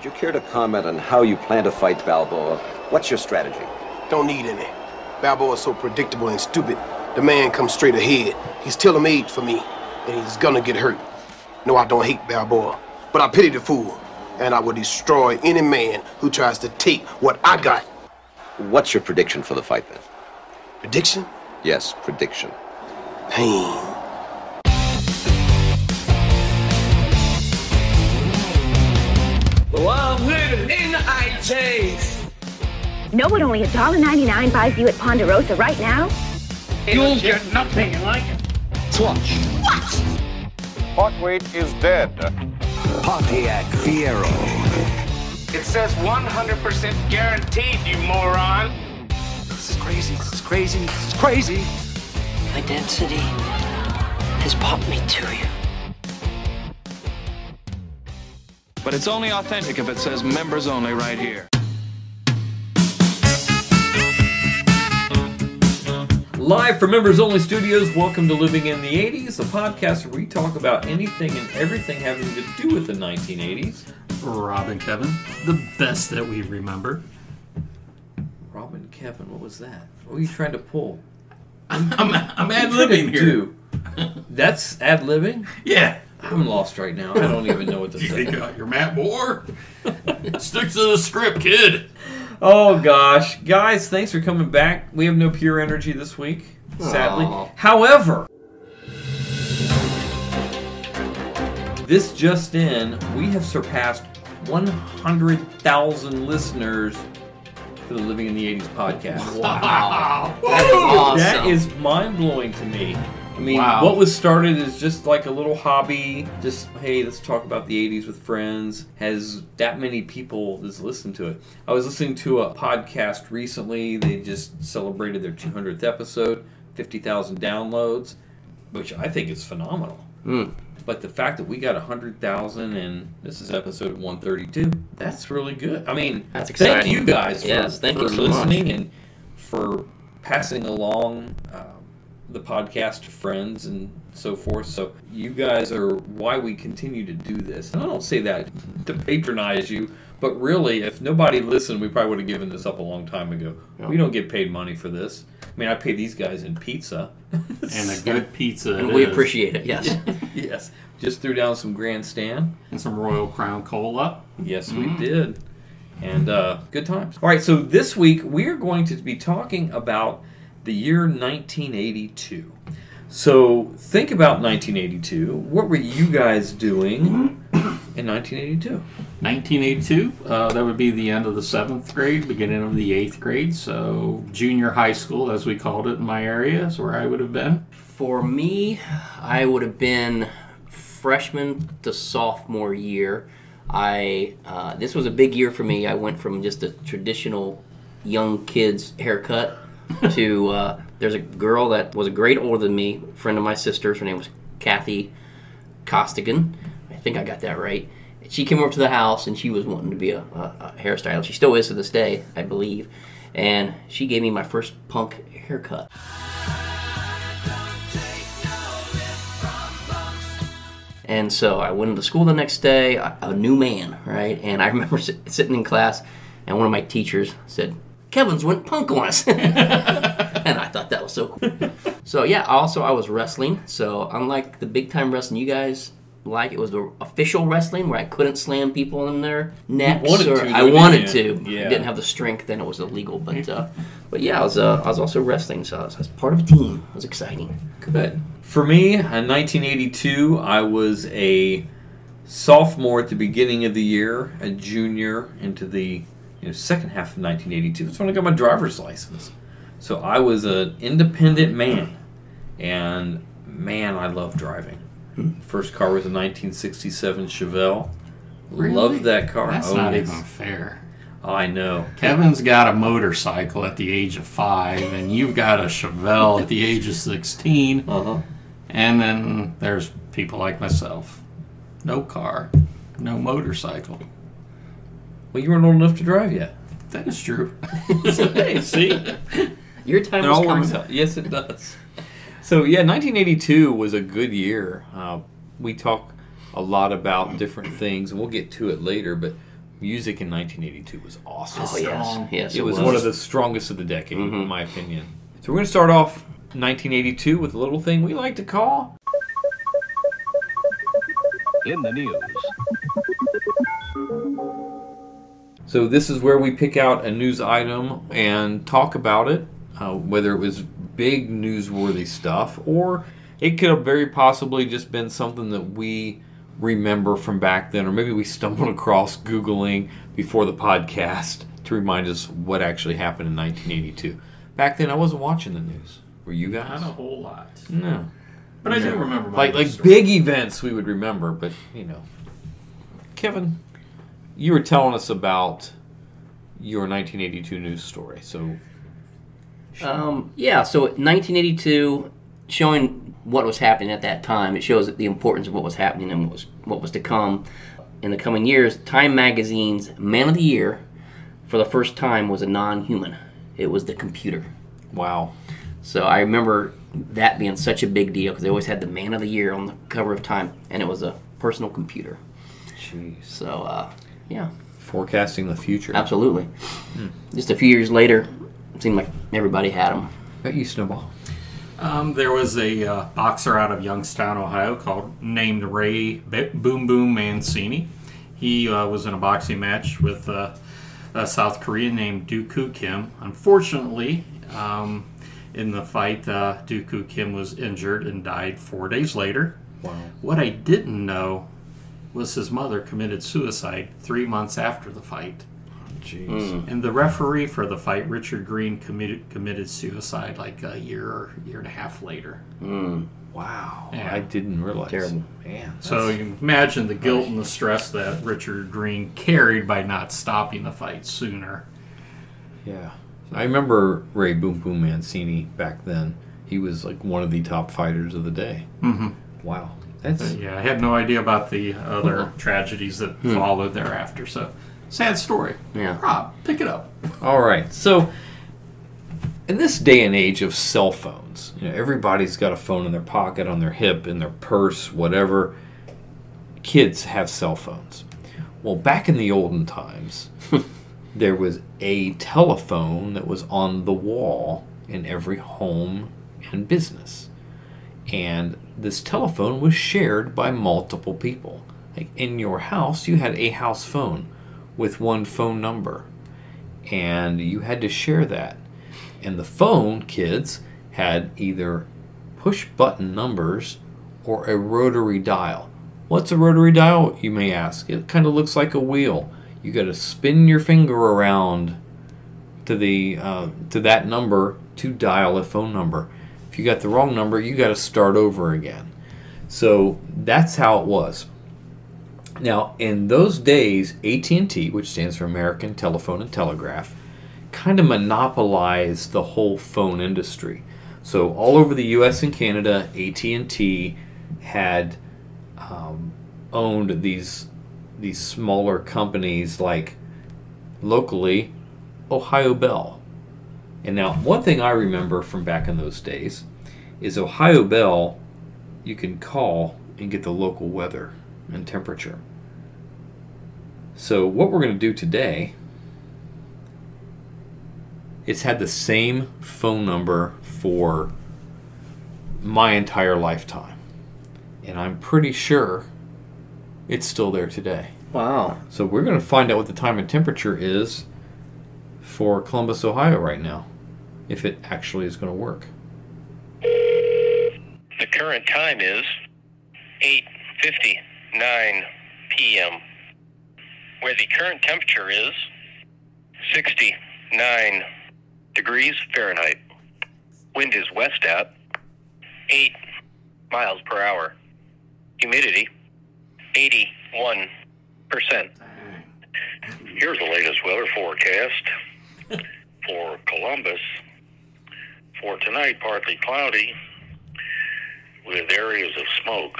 Would you care to comment on how you plan to fight Balboa? What's your strategy? Don't need any. Balboa's so predictable and stupid. The man comes straight ahead. He's tailor-made for me, and he's gonna get hurt. No, I don't hate Balboa, but I pity the fool, and I will destroy any man who tries to take what I got. What's your prediction for the fight then? Prediction? Yes, prediction. Pain. Know what only $1.99 buys you at Ponderosa right now? You'll get nothing like it. Swatch. Hotweight is dead. Pontiac Fiero. It says 100% guaranteed, you moron. This is crazy. This is crazy. This is crazy. My density has popped me to you. But it's only authentic if it says members only right here. Live from Members Only Studios, welcome to Living in the 80s, a podcast where we talk about anything and everything having to do with the 1980s. Rob and Kevin, the best that we remember. Robin, Kevin, what was that? What were you trying to pull? I'm, I'm, I'm ad libbing here. do? That's ad libbing? Yeah. I'm lost right now. I don't even know what to You think say. uh, you're Matt Moore? Stick to the script, kid. Oh gosh, guys, thanks for coming back. We have no pure energy this week, sadly. Aw. However, this just in, we have surpassed 100,000 listeners for the Living in the 80s podcast. Wow. That is mind blowing to me. I mean, Wow. what was started as just like a little hobby, just hey, let's talk about the '80s with friends, has that many people that's listened to it. I was listening to a podcast recently. They just celebrated their 200th episode, 50,000 downloads, which I think is phenomenal. But the fact that we got 100,000 and this is episode 132, that's really good. I mean, That's thank you guys for, Yes, thank for you so much. listening and for passing along uh, the podcast to friends and so forth. So you guys are why we continue to do this. And I don't say that to patronize you, but really, if nobody listened, we probably would have given this up a long time ago. We don't get paid money for this. I mean, I pay these guys in pizza. And a good pizza. And we is. appreciate it, yes. yes, just threw down some grandstand. And some Royal Crown Cola. Yes, we did. And uh, good times. All right, so this week we're going to be talking about the year 1982. So think about 1982. What were you guys doing in 1982? 1982, uh, that would be the end of the seventh grade, beginning of the eighth grade. So, junior high school, as we called it in my area, is where I would have been. For me, I would have been freshman to sophomore year. I uh, this was a big year for me. I went from just a traditional young kid's haircut to uh, there's a girl that was a grade older than me, friend of my sister's. Her name was Kathy Costigan. I think I got that right. She came over to the house and she was wanting to be a, a, a hairstylist. She still is to this day, I believe. And she gave me my first punk haircut. And so I went into school the next day, a, new man, right? And I remember sit, sitting in class, and one of my teachers said, "Kevin's went punk on us," and I thought that was so cool. so yeah, also I was wrestling. So unlike the big time wrestling you guys like, it was the official wrestling where I couldn't slam people in their necks. wanted or to, I wanted to. Yeah. Didn't have the strength, then it was illegal. But uh, but yeah, I was uh, I was also wrestling, so I was, I was part of a team. It was exciting. Good. For me, in 1982, I was a sophomore at the beginning of the year, a junior into the you know, second half of 1982. That's when I got my driver's license. So I was an independent man, and man, I love driving. First car was a 1967 Chevelle. Really? Loved that car. That's Oh, not even fair. I know. Kevin's got a motorcycle at the age of five, and you've got a Chevelle at the age of 16. Uh huh. And then there's people like myself. No car, no motorcycle. Well, you weren't old enough to drive yet. That is true. hey, see? Your time It was all coming. works out. Yes, it does. So yeah, 1982 was a good year. Uh, we talk a lot about different things, and we'll get to it later. But music in 1982 was awesome. Oh yes, yes. it was, one of the strongest of the decade, in my opinion. So we're going to start off 1982 with a little thing we like to call In the news. So this is where we pick out a news item and talk about it, uh, whether it was big newsworthy stuff or it could have very possibly just been something that we remember from back then, or maybe we stumbled across googling before the podcast to remind us what actually happened in 1982. Back then, I wasn't watching the news. Were you guys? Not a whole lot. No. But I do remember my Like like story. big events we would remember, but you know. Kevin, you were telling us about your 1982 news story. So Um, yeah, so 1982, showing what was happening at that time, it shows the importance of what was happening and what was, what was to come in the coming years. Time Magazine's Man of the Year, for the first time, was a non human. It was the computer. wow. So I remember that being such a big deal because they always had the Man of the Year on the cover of Time, and it was a personal computer. Jeez. So, uh, yeah, Forecasting the future. absolutely. Just a few years later, it seemed like everybody had them. Bet you snowball. Um, there was a uh, boxer out of Youngstown, Ohio, called named Ray B- Boom Boom Mancini. He uh, was in a boxing match with uh, a South Korean named Duk Koo Kim. Unfortunately, um, in the fight, uh, Duk Koo Kim was injured and died four days later. Wow. What I didn't know was his mother committed suicide three months after the fight. Jeez. And the referee for the fight, Richard Green, committed committed suicide like a year or year and a half later. Wow. Yeah. I didn't realize. Terrible. Man. So you imagine the guilt and the stress that Richard Green carried by not stopping the fight sooner. Yeah. I remember Ray Boom Boom Mancini back then. He was like one of the top fighters of the day. Mm-hmm. Wow. That's Yeah, I had no idea about the other tragedies that hmm. followed thereafter. So sad story. Yeah. Rob, pick it up. All right. So, in this day and age of cell phones, you know, everybody's got a phone in their pocket, on their hip, in their purse, whatever. Kids have cell phones. Well, back in the olden times, there was a telephone that was on the wall in every home and business. And this telephone was shared by multiple people. Like in your house, you had a house phone with one phone number and you had to share that. And the phone, kids, had either push button numbers or a rotary dial. What's a rotary dial, you may ask? It kind of looks like a wheel. You got to spin your finger around to the uh, to that number to dial a phone number. You got the wrong number, you got to start over again. So that's how it was. Now, in those days, AT&T, which stands for American Telephone and Telegraph, kind of monopolized the whole phone industry. So all over the U.S. and Canada, AT&T had um, owned these these smaller companies like locally Ohio Bell. And now, one thing I remember from back in those days is Ohio Bell. You can call and get the local weather and temperature. So what we're going to do today it's had the same phone number for my entire lifetime. And I'm pretty sure it's still there today. Wow. So we're going to find out what the time and temperature is for Columbus, Ohio right now. If it actually is going to work. Current time is 8:59 p.m. Where the current temperature is 69 degrees Fahrenheit. Wind is west at 8 miles per hour. Humidity 81%. Here's the latest weather forecast for Columbus. For tonight, partly cloudy with areas of smoke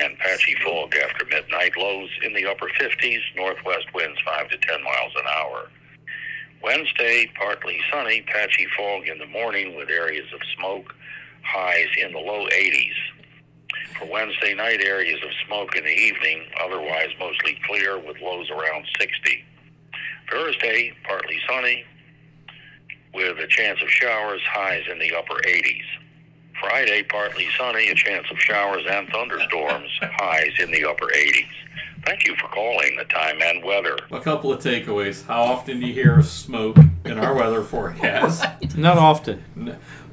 and patchy fog after midnight. Lows in the upper 50s, northwest winds 5 to 10 miles an hour. Wednesday, partly sunny, patchy fog in the morning with areas of smoke, highs in the low 80s. For Wednesday night, areas of smoke in the evening, otherwise mostly clear with lows around 60. Thursday, partly sunny, with a chance of showers, highs in the upper 80s. Friday, partly sunny, a chance of showers and thunderstorms, highs in the upper 80s. Thank you for calling the time and weather. A couple of takeaways. How often do you hear of smoke in our weather forecast? Not often.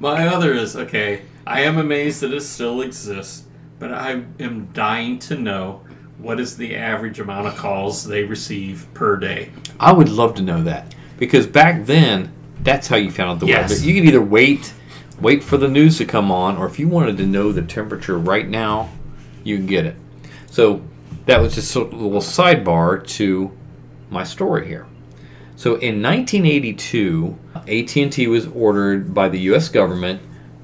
My other is okay. I am amazed that it still exists, but I am dying to know what is the average amount of calls they receive per day. I would love to know that because back then, that's how you found out the Yes. weather. You could either wait, wait for the news to come on, or if you wanted to know the temperature right now, you can get it. So that was just a little sidebar to my story here. So in 1982, AT&T was ordered by the U.S. government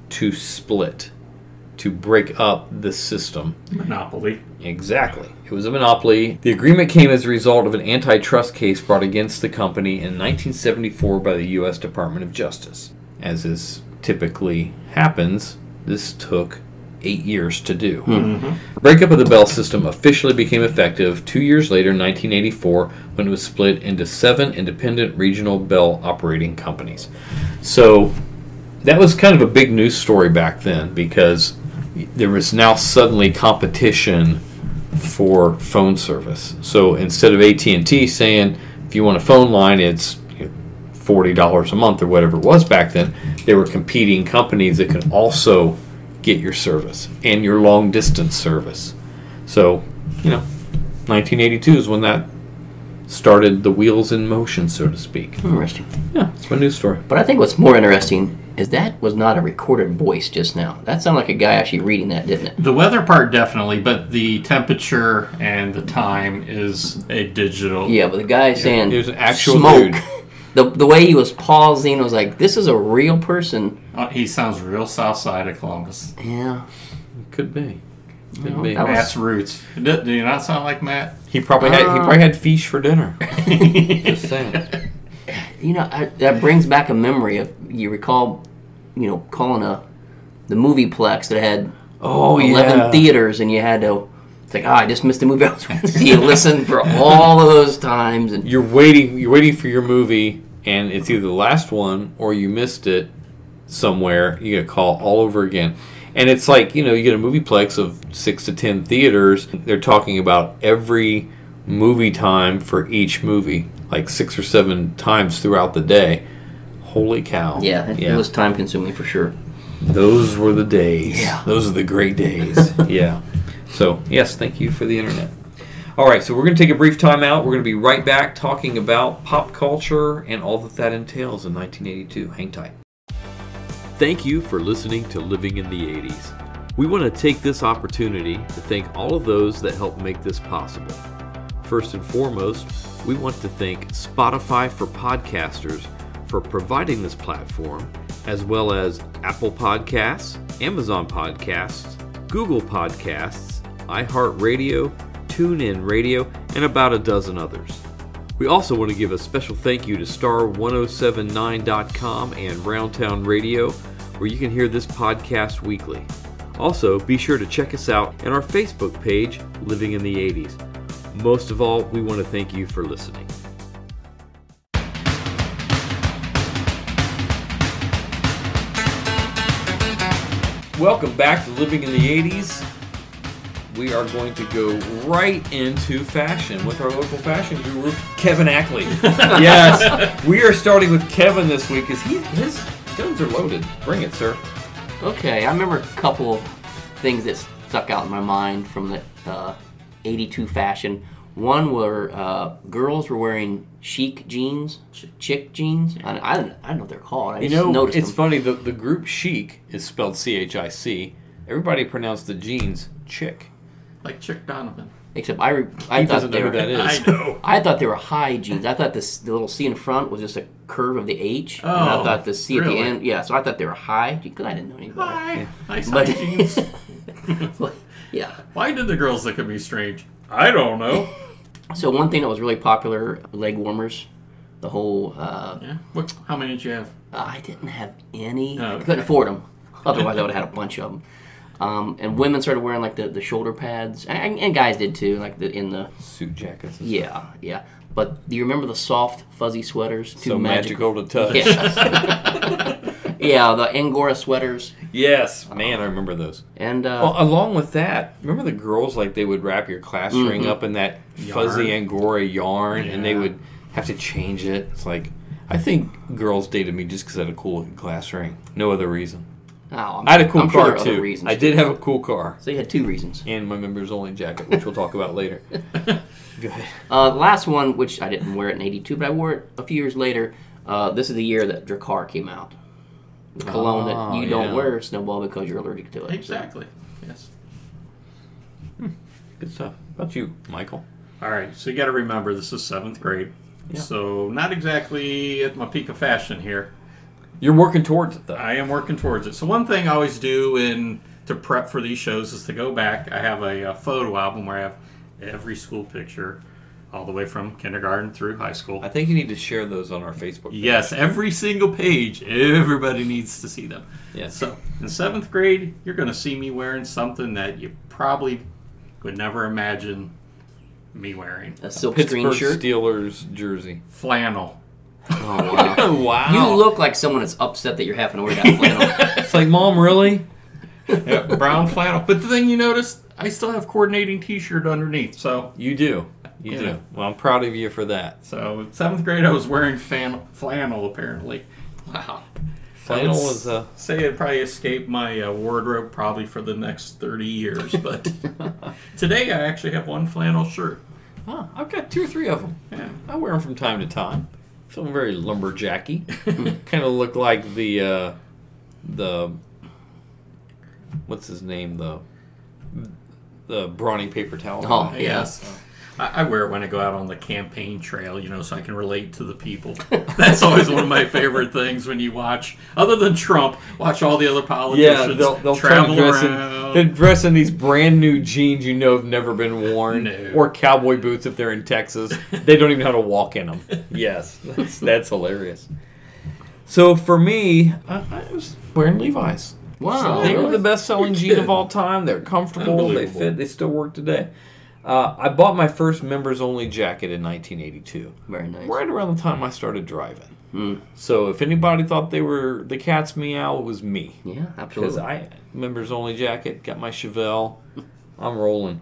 to split, to break up the system. Monopoly. Exactly. It was a monopoly. The agreement came as a result of an antitrust case brought against the company in 1974 by the U.S. Department of Justice. As is typically happens, this took eight years to do. Hmm. Mm-hmm. Breakup of the Bell system officially became effective two years later, in 1984, when it was split into seven independent regional Bell operating companies. So that was kind of a big news story back then because there was now suddenly competition for phone service. So instead of AT&T saying if you want a phone line it's $40 a month or whatever it was back then, there were competing companies that could also get your service and your long distance service. So, you know, 1982 is when that started the wheels in motion, so to speak. Interesting. Yeah, it's my news story. But I think what's more interesting is that was not a recorded voice just now. That sounded like a guy actually reading that, didn't it? The weather part definitely, but the temperature and the time is a digital. Yeah, but the guy saying It was an actual smoke. dude. The, the way he was pausing I was like, this is a real person. Uh, he sounds real south side of Columbus. Yeah. Could be. Could Well, be. that was- Matt's roots. Do, do you not sound like Matt? He probably had he Uh, probably had fish for dinner. Just saying. You know, I, that brings back a memory of you recall, you know, calling a the movie plex that had Oh, eleven yeah. theaters, and you had to. It's like, oh, I just missed the movie I was to see. You listen for all of those times, and You're waiting. You're waiting for your movie, and it's either the last one or you missed it somewhere. You get a call all over again, and it's like you know you get a movieplex of six to ten theaters. They're talking about every movie time for each movie, like six or seven times throughout the day. Holy cow! yeah, it, it was time consuming for sure. Those were the days. Yeah. Those are the great days. yeah. So, yes, thank you for the internet. All right, so we're going to take a brief time out. We're going to be right back talking about pop culture and all that that entails in 1982. Hang tight. Thank you for listening to Living in the 80s. We want to take this opportunity to thank all of those that helped make this possible. First and foremost, we want to thank Spotify for Podcasters for providing this platform, as well as Apple Podcasts, Amazon Podcasts, Google Podcasts, iHeartRadio, TuneIn Radio, and about a dozen others. We also want to give a special thank you to Star1079.com and Roundtown Radio, where you can hear this podcast weekly. Also, be sure to check us out on our Facebook page, Living in the 80s. Most of all, we want to thank you for listening. Welcome back to Living in the 80s. We are going to go right into fashion with our local fashion guru, Kevin Ackley. yes, we are starting with Kevin this week because he his guns are loaded. Bring it, sir. Okay, I remember a couple things that stuck out in my mind from the uh, 82 fashion. One were uh, girls were wearing chic jeans, ch- chick jeans. I, I, don't, I don't know what they're called. I You just know, noticed it's them. funny. The the group chic is spelled C H I C. Everybody pronounced the jeans chick. Like Chick Donovan. Except I, re- I He thought doesn't they know were, who that is. I know. I thought they were high jeans. I thought this the little C in front was just a curve of the H. and I Oh, thought the C at the end, yeah. So I thought they were high because I didn't know any better. Hi. Nice But- high jeans. yeah. Why did the girls look at me strange? I don't know. So one thing that was really popular, leg warmers. The whole. Uh, Yeah. What? How many did you have? I didn't have any. Oh, I couldn't afford them. Otherwise, I would have had a bunch of them. Um, and women started wearing like the, the shoulder pads, and, and guys did too, like the in the Suit jackets. and yeah yeah. But do you remember the soft, fuzzy sweaters? Too So magical to touch. Yeah. yeah, the Angora sweaters. Yes, man, I remember those. And uh, Well, along with that, remember the girls like they would wrap your class ring Mhm. up in that fuzzy angora yarn, and they would have to change it. It's like I think girls dated me just because I had a cool class ring. No other reason. Oh, I'm- I had a cool I'm sure car there are other too. reasons, I too. did have a cool car So you had two reasons. and my members only jacket, which we'll talk about later. Go ahead. Uh, last one, which I didn't wear it in '82, but I wore it a few years later. Uh, this is the year that Drakkar came out. The cologne Oh, that you don't yeah. wear, Snowball, because you're allergic to it. Exactly. Yes. Good stuff. How about you, Michael? All right. So you got to remember this is seventh grade. Yeah. So not exactly at my peak of fashion here. You're working towards it though. I am working towards it. So one thing I always do in to prep for these shows is to go back. I have a, uh photo album where I have every school picture, all the way from kindergarten through high school. I think you need to share those on our Facebook. page. Yes, every single page. Everybody needs to see them. Yes. So in seventh grade, you're going to see me wearing something that you probably would never imagine me wearing. A silk screen Pittsburgh shirt. Steelers jersey. Flannel. Oh wow! wow. You look like someone that's upset that you're having to wear that flannel. It's like, mom, really? Yeah, brown flannel. But the thing you notice, I still have coordinating T-shirt underneath. So, You do. You Yeah. do. Well, I'm proud of you for that. so in seventh grade, I was wearing fan, flannel apparently. wow. Flannel was uh, say it probably escaped my uh, wardrobe probably for the next 30 years, but today I actually have one flannel shirt. oh, I've got two or three of them. Yeah. I wear them from time to time. Feeling very lumberjacky. kind of look like the uh, the what's his name the the brawny paper towel. Oh, guy. Yes. I, I wear it when I go out on the campaign trail, you know, so I can relate to the people. That's always one of my favorite things when you watch, other than Trump, watch all the other Yeah, politicians they'll, they'll travel try dress around. in, they dress in these brand new jeans you know have never been worn, No. or cowboy boots if they're in Texas. They don't even know how to walk in them. Yes, that's, that's hilarious. So for me, I, I was wearing Levi's. Wow. they were the best-selling jean of all time. They're comfortable. They fit. They still work today. Uh, I bought my first members-only jacket in 1982 Very nice. right around the time I started driving. Hmm. So if anybody thought they were the cat's meow, it was me. Yeah, absolutely. Because. I members only jacket, got my Chevelle, I'm rolling.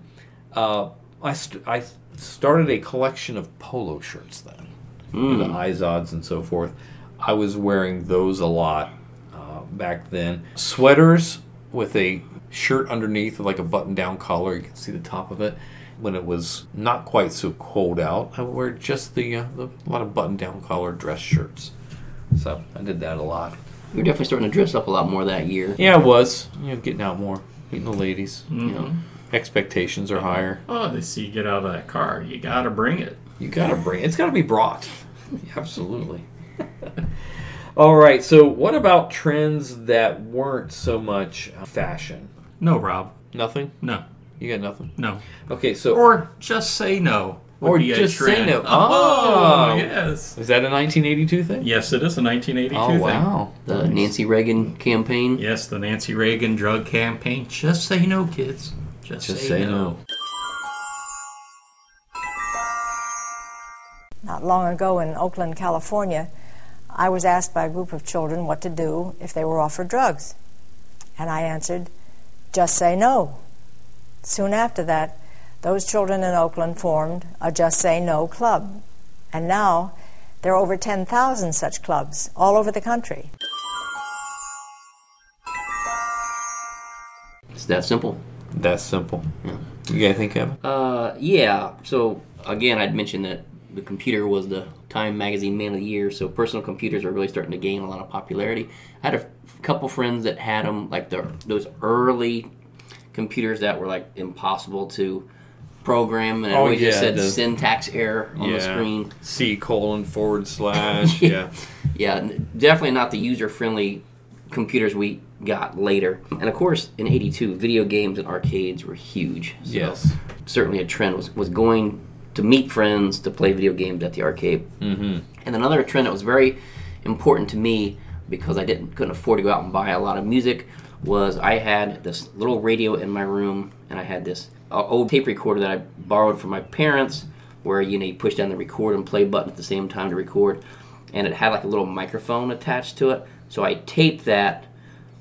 Uh, I st- I started a collection of polo shirts then, Hmm. the Izods and so forth. I was wearing those a lot uh, back then. Sweaters with a shirt underneath like a button-down collar. You can see the top of it. When it was not quite so cold out, I would wear just the, uh, the a lot of button-down collar dress shirts. So I did that a lot. You're definitely starting to dress up a lot more that year. Yeah, I was. You know, getting out more, meeting the ladies. You Mhm. know, expectations are higher. Oh, they see you get out of that car. You got to bring it. You gotta bring. it. It's gotta be brought. Absolutely. All right. So, what about trends that weren't so much uh, fashion? No, Rob. Nothing. No. You got nothing. No. Okay. So, Or just say no. Or just say no. Oh, Oh. yes. is that a 1982 thing? Yes, it is a 1982 Oh thing. wow. The Nancy Reagan campaign. Yes, the Nancy Reagan drug campaign. Just say no, kids. Just, Just say, say no. no. Not long ago in Oakland, California, I was asked by a group of children what to do if they were offered drugs. And I answered, just say no. Soon after that, those children in Oakland formed a Just Say No club. And now there are over 10,000 such clubs all over the country. It's that simple. That's simple. You guys think, Kevin? Uh, yeah. So again, I'd mentioned that the computer was the Time Magazine Man of the Year. So personal computers are really starting to gain a lot of popularity. I had a f- couple friends that had them, like the those early computers that were like impossible to program, and it Oh, always just said the- syntax error on the screen. C colon forward slash. yeah. Yeah, definitely not the user friendly computers we got later. And of course, in '82, video games and arcades were huge. So Yes. certainly a trend was, was going to meet friends to play video games at the arcade. Mm-hmm. And another trend that was very important to me because I didn't couldn't afford to go out and buy a lot of music was I had this little radio in my room and I had this uh, old tape recorder that I borrowed from my parents where you know you push down the record and play button at the same time to record, and it had like a little microphone attached to it. So I taped that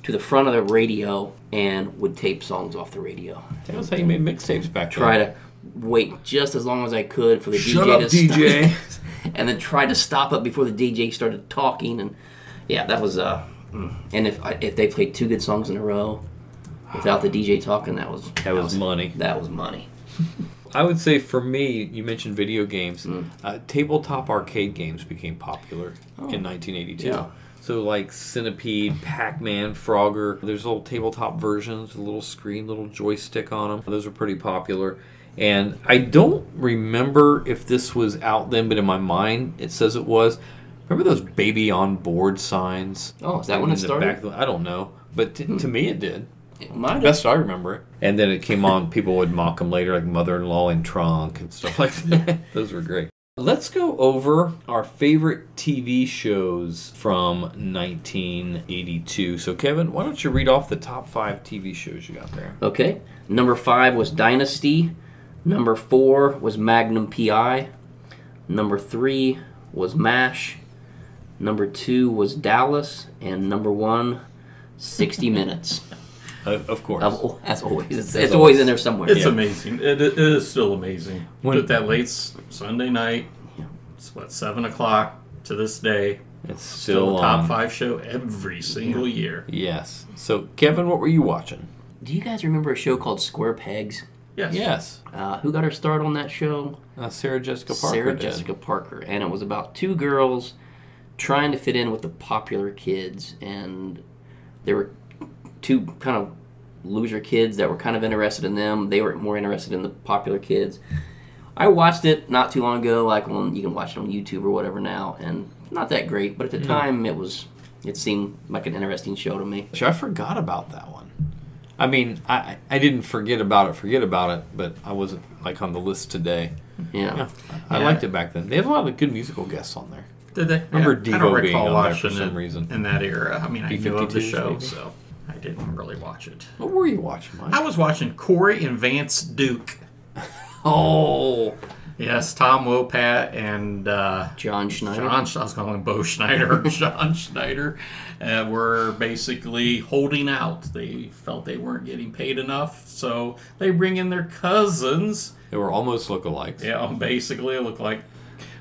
to the front of the radio and would tape songs off the radio. That was how you made mixtapes back then. Try to wait just as long as I could for the Shut DJ up, to DJ. start, and then try to stop it before the DJ started talking. And yeah, that was uh. Mm. And if I, if they played two good songs in a row without the DJ talking, that was That was money. That was money. I would say for me, you mentioned video games. Mm. Uh, tabletop arcade games became popular in 1982. yeah. So like Centipede, Pac-Man, Frogger. There's little tabletop versions, a little screen, little joystick on them. Those are pretty popular. And I don't remember if this was out then, but in my mind it says it was. Remember those baby on board signs? Oh, is that when In it the started? back of the- I don't know, but t- to me it did. It might. Best I remember it. And then it came on, people would mock them later, like Mother in Law in Trunk and stuff like that. Those were great. Let's go over our favorite TV shows from 1982. So, Kevin, why don't you read off the top five TV shows you got there? Okay. Number five was Dynasty. Number four was Magnum PI. Number three was MASH. Number two was Dallas. And number one, 60 Minutes. Uh, of course. Of, as always. It's, As it's always. always in there somewhere. It's Yeah. amazing. It, it is still amazing. When- Put that late Sunday night, it's what seven o'clock to this day. It's Still still a top on. five show every single year. Yes. So, Kevin, what were you watching? Do you guys remember a show called Square Pegs? Yes. Yes. Uh, who got her start on that show? Uh, Sarah Jessica Parker. Sarah did. Jessica Parker, and it was about two girls trying to fit in with the popular kids, and there were two kind of loser kids that were kind of interested in them. They were more interested in the popular kids. I watched it not too long ago, like on you can watch it on YouTube or whatever now, and not that great, but at the Mm. time it was. It seemed like an interesting show to me. Sure, I forgot about that one. I mean, I I didn't forget about it, forget about it, but I wasn't like on the list today. Yeah. I Yeah. liked it back then. They have a lot of good musical guests on there. Did they? Remember Yeah, I don't being recall on there for watching some it reason. in that era. I mean, I knew of the B-52s show, maybe? so I didn't really watch it. What were you watching, Mike? I was watching Coy and Vance Duke. Oh, yes, Tom Wopat and uh, John Schneider. John, Schneider. I was calling him Bo Schneider. John Schneider uh, were basically holding out. They felt they weren't getting paid enough, so they bring in their cousins. They were almost lookalikes. Yeah, basically, it looked like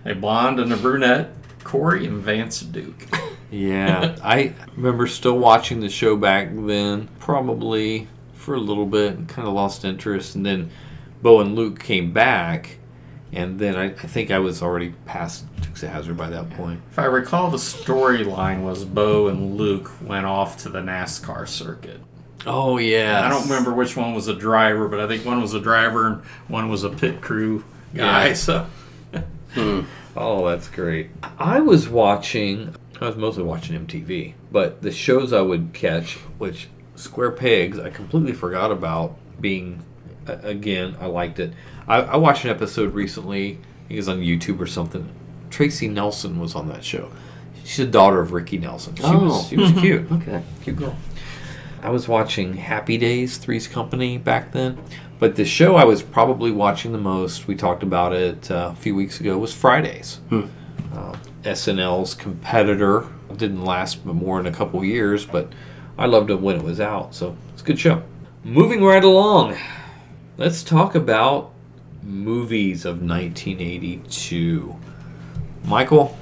a blonde and a brunette, Coy and Vance Duke. Yeah, I remember still watching the show back then, probably for a little bit, and kind of lost interest. And then Bo and Luke came back, and then I, I think I was already past Dukes of Hazzard by that point. If I recall, the storyline was Bo and Luke went off to the NASCAR circuit. Oh yeah, I don't remember which one was a driver, but I think one was a driver and one was a pit crew guy. Yeah. So hmm. Oh, that's great. I was watching. I was mostly watching MTV, but the shows I would catch, which Square Pegs, I completely forgot about being. Again, I liked it. I, I watched an episode recently. I think it was on YouTube or something. Tracy Nelson was on that show. She's the daughter of Ricky Nelson. She Oh. was she was oh. cute. Okay. Cute girl. I was watching Happy Days, Three's Company back then. But the show I was probably watching the most, we talked about it uh, a few weeks ago, was Fridays. Uh, SNL's competitor. Didn't last more than a couple years, but I loved it when it was out. So it's a good show. Moving right along, let's talk about movies of 1982. Michael,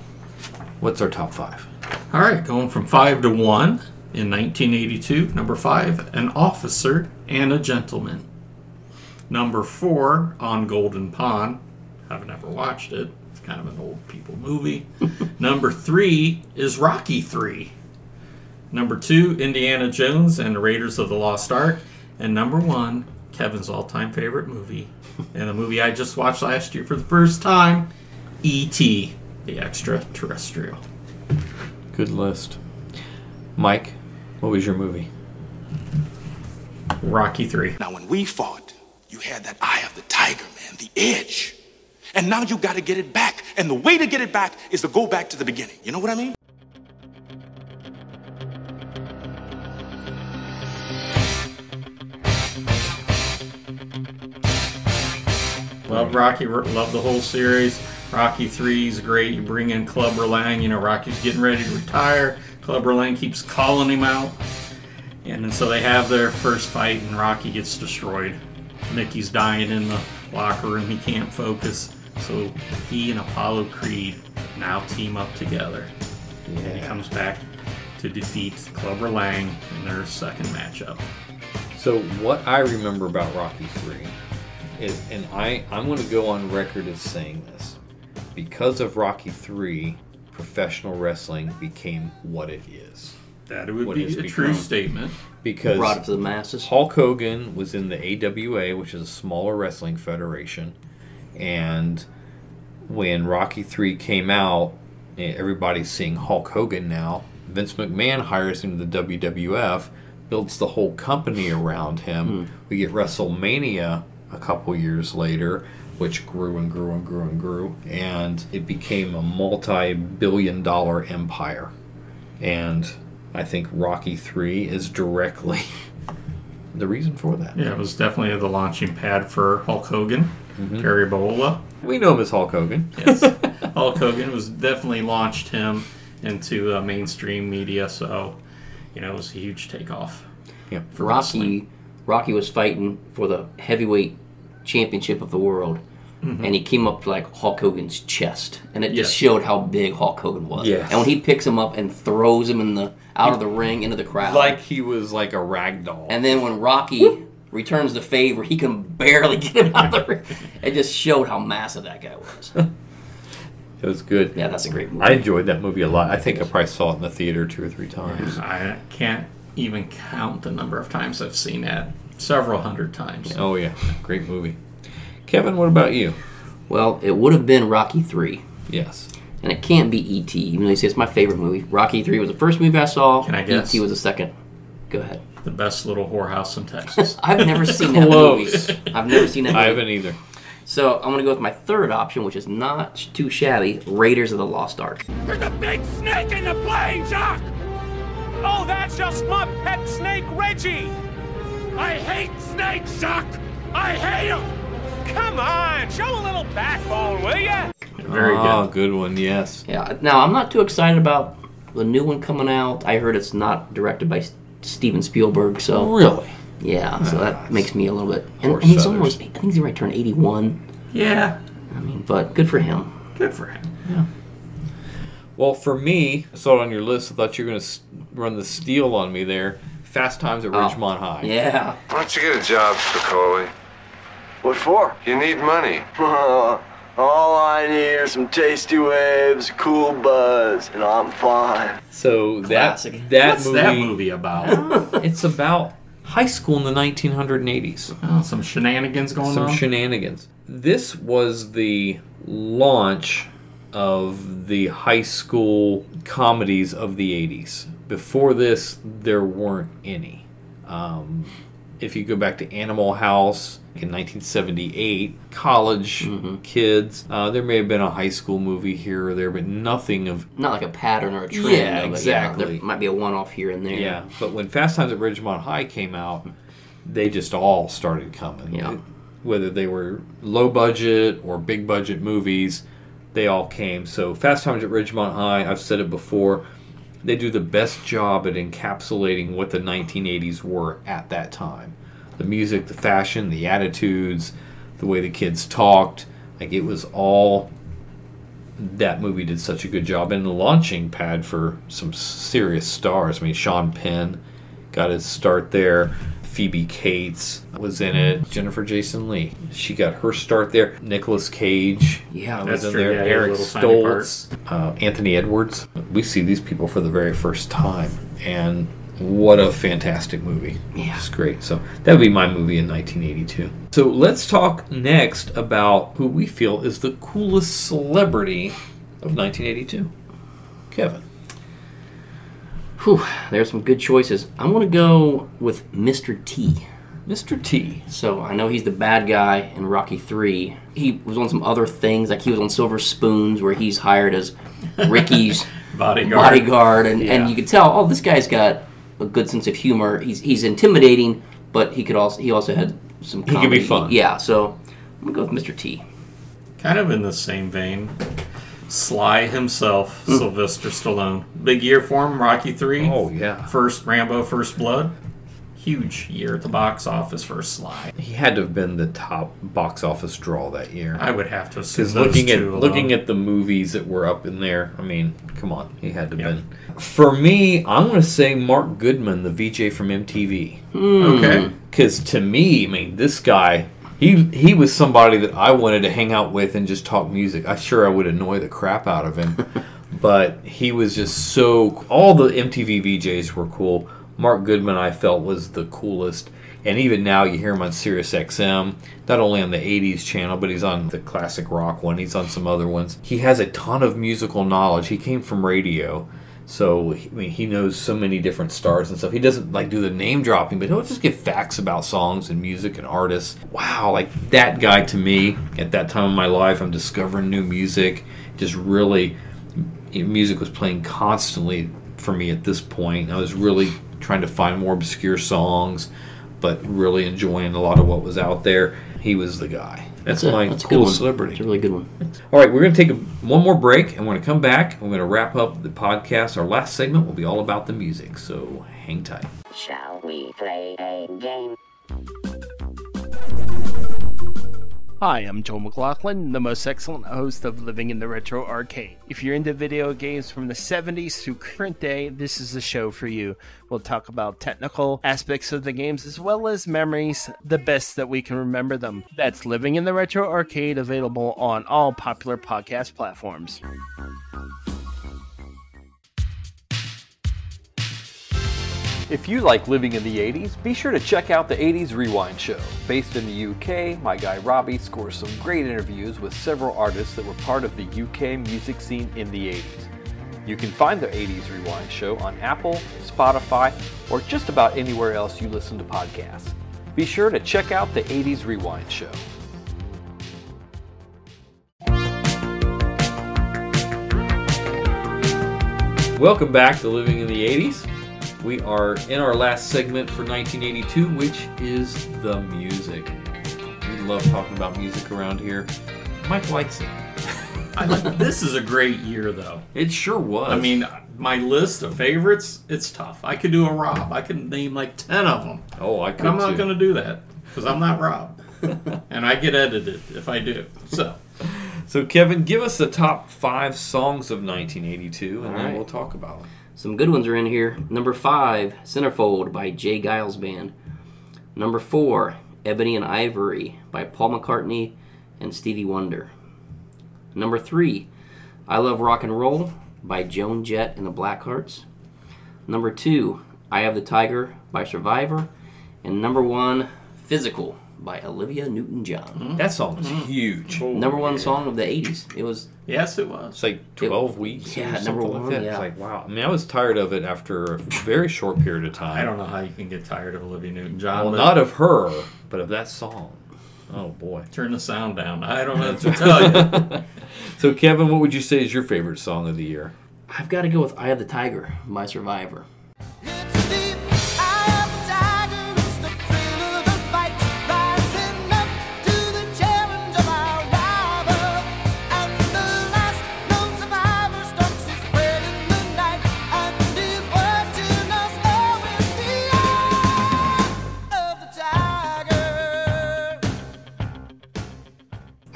what's our top five? All right, going from five to one in 1982. Number five, An Officer and a Gentleman. Number four, On Golden Pond. I've never watched it. It's kind of an old people movie. Number three is Rocky 3. Number two, Indiana Jones and the Raiders of the Lost Ark. And number one, Kevin's all time favorite movie, and the movie I just watched last year for the first time E.T., the extraterrestrial. Good list. Mike, what was your movie? Rocky 3. Now, when we fought, you had that eye of the tiger, man, the edge. And now you got to get it back. And the way to get it back is to go back to the beginning. You know what I mean? Love Rocky. Love the whole series. Rocky Three is great. You bring in Clubber Lang. You know Rocky's getting ready to retire. Clubber Lang keeps calling him out, and so they have their first fight, and Rocky gets destroyed. Mickey's dying in the locker room. He can't focus. So he and Apollo Creed now team up together. Yeah. And he comes back to defeat Clubber Lang in their second matchup. So what I remember about Rocky Three is, and I I'm going to go on record as saying this, because of Rocky Three, professional wrestling became what it is. That it would be a true statement. Because Brought it to the masses. Hulk Hogan was in the AWA, which is a smaller wrestling federation, and when Rocky Three came out, eh, everybody's seeing Hulk Hogan now. Vince McMahon hires him to the WWF, builds the whole company around him. We get WrestleMania a couple years later, which grew and grew and grew and grew, and it became a multi-billion dollar empire. And I think Rocky 3 is directly the reason for that. Yeah, it was definitely the launching pad for Hulk Hogan, Mhm. Terry Bollea. We know him as Hulk Hogan. Yes, Hulk Hogan was definitely launched him into uh, mainstream media. So, you know, it was a huge takeoff. Yeah, for Rocky, wrestling. Rocky was fighting for the heavyweight championship of the world, Mhm. and he came up to like Hulk Hogan's chest, and it just Yes. showed how big Hulk Hogan was. Yes. And when he picks him up and throws him in the out of the ring into the crowd, Like he was like a rag doll. and then when Rocky returns the favor, he can barely get him out of the ring. It just showed how massive that guy was. It was good. Yeah, that's a great movie. I enjoyed that movie a lot. I think I probably saw it in the theater two or three times. I can't even count the number of times I've seen that. Several hundred times. Oh yeah, great movie. Kevin, what about you? Well, it would have been Rocky Three. Yes. And it can't be E.T., even though you say it's my favorite movie. Rocky 3 was the first movie I saw. Can I guess? E.T. was the second. Go ahead. The best little whorehouse in Texas. I've never seen that Close. movie. I've never seen that movie. I haven't either. So I'm going to go with my third option, which is not too shabby Raiders of the Lost Ark. There's a big snake in the plane, Jock! Oh, that's just my pet snake, Reggie! I hate snakes, Jock! I hate them! Come on, show a little backbone, will ya? Very ah, good. oh, good. one. Yes. Yeah. Now, I'm not too excited about the new one coming out. I heard it's not directed by S- Steven Spielberg, so. Really? Yeah, so that ah, makes me a little bit. And, Poor and he's Southers. almost, I think he's right turn 81. Yeah. I mean, but good for him. Good for him. Yeah. Well, for me, I saw it on your list. I thought you were going to run the steal on me there. Fast Times at Oh, Ridgemont High. Yeah. Why don't you get a job, Spicoli? What for? You need money. All I need are some tasty waves, cool buzz, and I'm fine. So that Classic. that What's movie, that movie about? it's about high school in the 1980s. Oh, some shenanigans going on. Some on. shenanigans. This was the launch of the high school comedies of the 80s. Before this, there weren't any. Um, if you go back to Animal House in 1978, college kids, uh, there may have been a high school movie here or there, but nothing of Not like a pattern or a trend. Yeah, it. exactly. there might be a one off here and there. Yeah, but when Fast Times at Ridgemont High came out, they just all started coming. Yeah. Whether they were low budget or big budget movies, they all came. So Fast Times at Ridgemont High, I've said it before, they do the best job at encapsulating what the 1980s were at that time. The music, the fashion, the attitudes, the way the kids talked, like it was all that movie did such a good job and the launching pad for some serious stars. I mean, Sean Penn got his start there. Phoebe Cates was in it. Jennifer Jason Leigh, she got her start there. Nicolas Cage, Yeah, was in there. Yeah, he had a Eric little tiny part. Stoltz, uh, Anthony Edwards. We see these people for the very first time, and what a fantastic movie! Yeah. it's great. So that would be my movie in 1982. So let's talk next about who we feel is the coolest celebrity of 1982. Kevin. Whew, there's some good choices. I'm going to go with Mr. T. Mr. T. So I know he's the bad guy in Rocky 3. He was on some other things, like he was on Silver Spoons, where he's hired as Ricky's Bodyguard. bodyguard, and, Yeah. and you could tell, oh, this guy's got a good sense of humor. He's he's intimidating, but he could also he also had some. He could be fun. Yeah. So I'm gonna go with Mr. T. Kind of in the same vein. Sly himself, Hmm. Sylvester Stallone. Big year for him, Rocky 3. Oh, yeah. First Rambo, First Blood. Huge year at the box office for Sly. He had to have been the top box office draw that year. I would have to assume Because looking at alone. looking at the movies that were up in there, I mean, come on, he had to have been. For me, I'm going to say Mark Goodman, the VJ from MTV. Hmm. Okay. Because to me, I mean, this guy, he he was somebody that I wanted to hang out with and just talk music. I sure I would annoy the crap out of him, but he was just so. All the MTV VJs were cool. Mark Goodman, I felt was the coolest. And even now, you hear him on Sirius XM, not only on the 80s channel, but he's on the classic rock one. He's on some other ones. He has a ton of musical knowledge. He came from radio. So, I mean, he knows so many different stars and stuff. He doesn't like do the name dropping, but he'll just give facts about songs and music and artists. Wow, like that guy to me at that time of my life, I'm discovering new music. Just really, music was playing constantly for me at this point. I was really trying to find more obscure songs, but really enjoying a lot of what was out there. He was the guy. That's, That's a- my that's a good celebrity. It's a really good one. All right, we're going to take a, one more break, and we're going to come back. and We're going to wrap up the podcast. Our last segment will be all about the music, so hang tight. Shall we play a game? Hi, I'm Joel McLaughlin, the most excellent host of Living in the Retro Arcade. If you're into video games from the 70s to current day, this is the show for you. We'll talk about technical aspects of the games as well as memories, the best that we can remember them. That's Living in the Retro Arcade, available on all popular podcast platforms. If you like living in the 80s, be sure to check out the 80s Rewind Show. Based in the UK, my guy Robbie scores some great interviews with several artists that were part of the UK music scene in the 80s. You can find the 80s Rewind Show on Apple, Spotify, or just about anywhere else you listen to podcasts. Be sure to check out the 80s Rewind Show. Welcome back to Living in the 80s. We are in our last segment for 1982, which is the music. We love talking about music around here. Mike likes it. I this is a great year, though. It sure was. I mean, my list of favorites, it's tough. I could do a Rob. I could name like 10 of them. Oh, I could I'm not going to do that because I'm not Rob. and I get edited if I do. So, So, Kevin, give us the top five songs of 1982, and All then we'll talk about them. Some good ones are in here. Number five, Centerfold by J. Geils Band. Number four, Ebony and Ivory by Paul McCartney and Stevie Wonder. Number three, I Love Rock and Roll by Joan Jett and the Blackhearts. Number two, Eye of the Tiger by Survivor. And number one, Physical by Olivia Newton John. Mm-hmm. That song was mm-hmm. huge. Oh, number one song of the 80s. It was. Yes, it was. It's like 12 weeks. or Yeah, something number like one, that. yeah. It's like, wow. I mean, I was tired of it after a very short period of time. I don't know how you can get tired of Olivia Newton-John. Well, but not of her, but of that song. Oh, boy. Turn the sound down. I don't know what to tell you. so, Kevin, what would you say is your favorite song of the year? I've got to go with Eye of the Tiger by Survivor.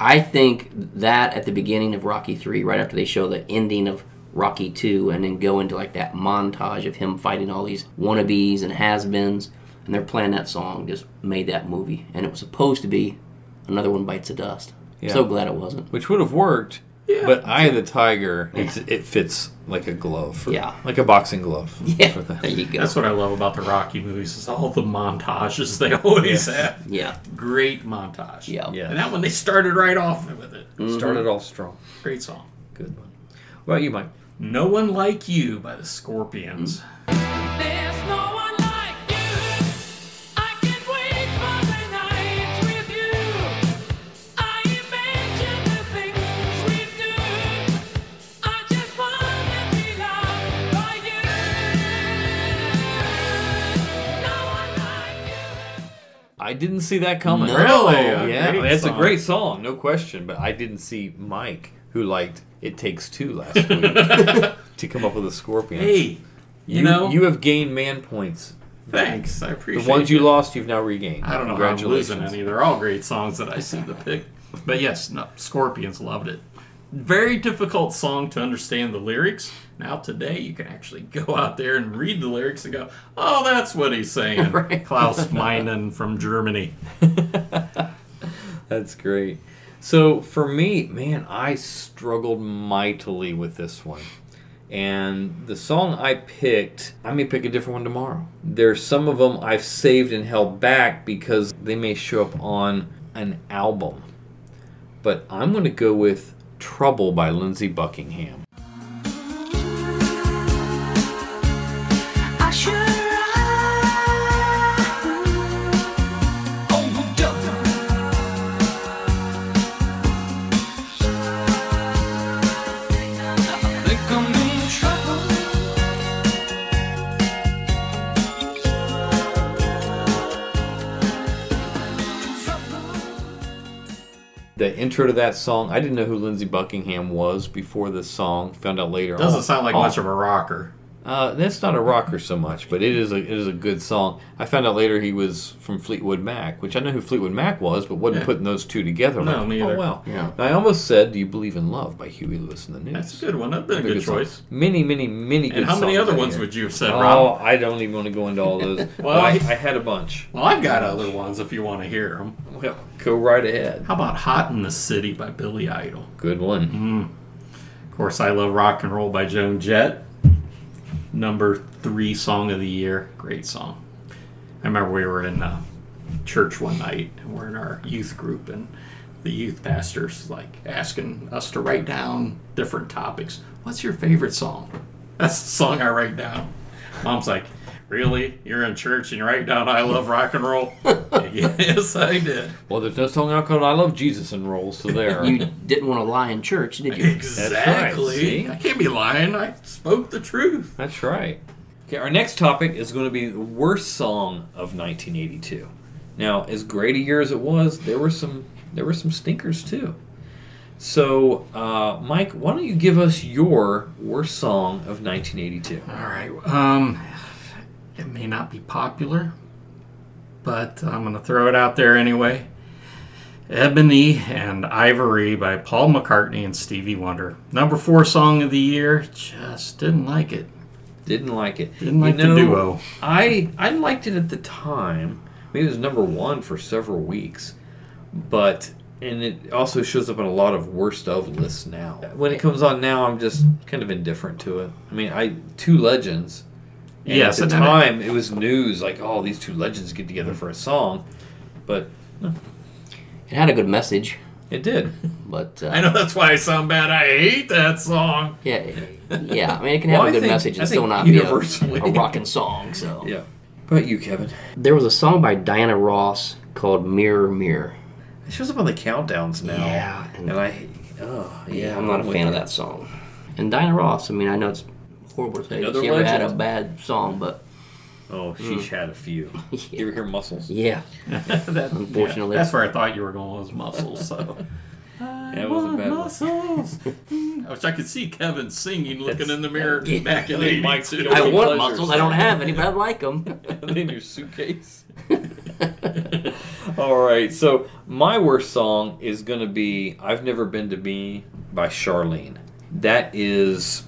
I think that at the beginning of Rocky 3, right after they show the ending of Rocky 2, and then go into like that montage of him fighting all these wannabes and has beens, and they're playing that song, just made that movie. And it was supposed to be Another One Bites the Dust. Yeah. So glad it wasn't. Which would have worked, but Eye of the Tiger, it's, it fits like a glove. For, Yeah. Like a boxing glove. Yeah, for that. there you go. That's what I love about the Rocky movies is all the montages they always Yeah. have. Yeah. Great montage. Yeah. Yeah. And that one they started right off with it. Mm-hmm. Started off strong. Great song. Good one. What about you, Mike? No One Like You by the Scorpions. I didn't see that coming. No. Really? A Yeah, great it's a great song, no question. But I didn't see Mike, who liked "It Takes Two last week, to come up with a Scorpion. Hey, you know- you have gained man points. Thanks, I appreciate the ones it. you lost. You've now regained. I don't know how I'm losing any. They're all great songs that I see the pick. But yes, no, Scorpions loved it. Very difficult song to understand the lyrics. Now today you can actually go out there and read the lyrics and go, "Oh, that's what he's saying." Klaus Meinen from Germany. That's great. So for me, man, I struggled mightily with this one. And the song I picked, I may pick a different one tomorrow. There's some of them I've saved and held back because they may show up on an album. But I'm going to go with Trouble by Lindsey Buckingham. Intro to that song, I didn't know who Lindsey Buckingham was before this song. Found out later. Doesn't Oh, sound like oh, much of a rocker. Uh, that's not a rocker so much, but it is a it is a good song. I found out later he was from Fleetwood Mac, which I know who Fleetwood Mac was, but wasn't Yeah. putting those two together. I'm No, like, me oh either. wow. Yeah. I almost said, "Do you believe in love?" by Huey Lewis and the News. That's a good one. That'd been a Another good song. choice. Many, many, many. Good songs. And good how many songs other ones here. would you have said, Oh, Rob? I don't even want to go into all those. Well, well, I, I- I had a bunch. Well, I've got other ones if you want to hear them. Well, go right ahead. How about "Hot in the City" by Billy Idol? Good one. Mm. Of course, I love "Rock and Roll" by Joan Jett. Number three song of the year. Great song. I remember we were in uh, church one night and we're in our youth group and the youth pastor's like asking us to write down different topics. What's your favorite song? That's the song I write down. Mom's like, Really? You're in church and you write down I love rock and roll? yes, I did. Well, there's no song out called "I Love Jesus" and rolls, so there. You didn't want to lie in church, did you? Exactly. see? I can't be lying. I spoke the truth. That's right. Okay, our next topic is going to be the worst song of 1982. Now, as great a year as it was, there were some there were some stinkers too. So, uh, Mike, why don't you give us your worst song of 1982? All right. Um, it may not be popular, but I'm going to throw it out there anyway. Ebony and Ivory by Paul McCartney and Stevie Wonder. Number four song of the year. Just didn't like it. Didn't like it. Didn't like You the know, duo. I I liked it at the time. I mean, it was number one for several weeks, but and it also shows up on a lot of worst of lists now. When it comes on now, I'm just kind of indifferent to it. I mean, I two legends. And Yes, at the and it- time it was news like, oh, these two legends get together for a song, but no, It had a good message, it did. but uh, I know that's why I sound bad. I hate that song. yeah, yeah. I mean, it can have Well, a I good think- message I and still not be a, universally- a rocking song. So Yeah. How about you, Kevin? there was a song by Diana Ross called "Mirror Mirror." It shows up on the countdowns now. Yeah, and, I, oh Yeah, I'm not a fan of that song. And Diana Ross, I mean, I know it's horrible to say Another she ever had a bad song, but Oh, she's hmm. had a few. You ever hear muscles? yeah, That- Unfortunately. yeah, that's where I thought you were going with muscles. So. Yeah, it wasn't bad. muscles. I wish I could see Kevin singing, looking in the mirror Yeah. back in I think Mike's '82. I want pleasures. muscles. I don't have any, but I like them. in your suitcase. All right, so my worst song is going to be "I've Never Been to Me" by Charlene. That is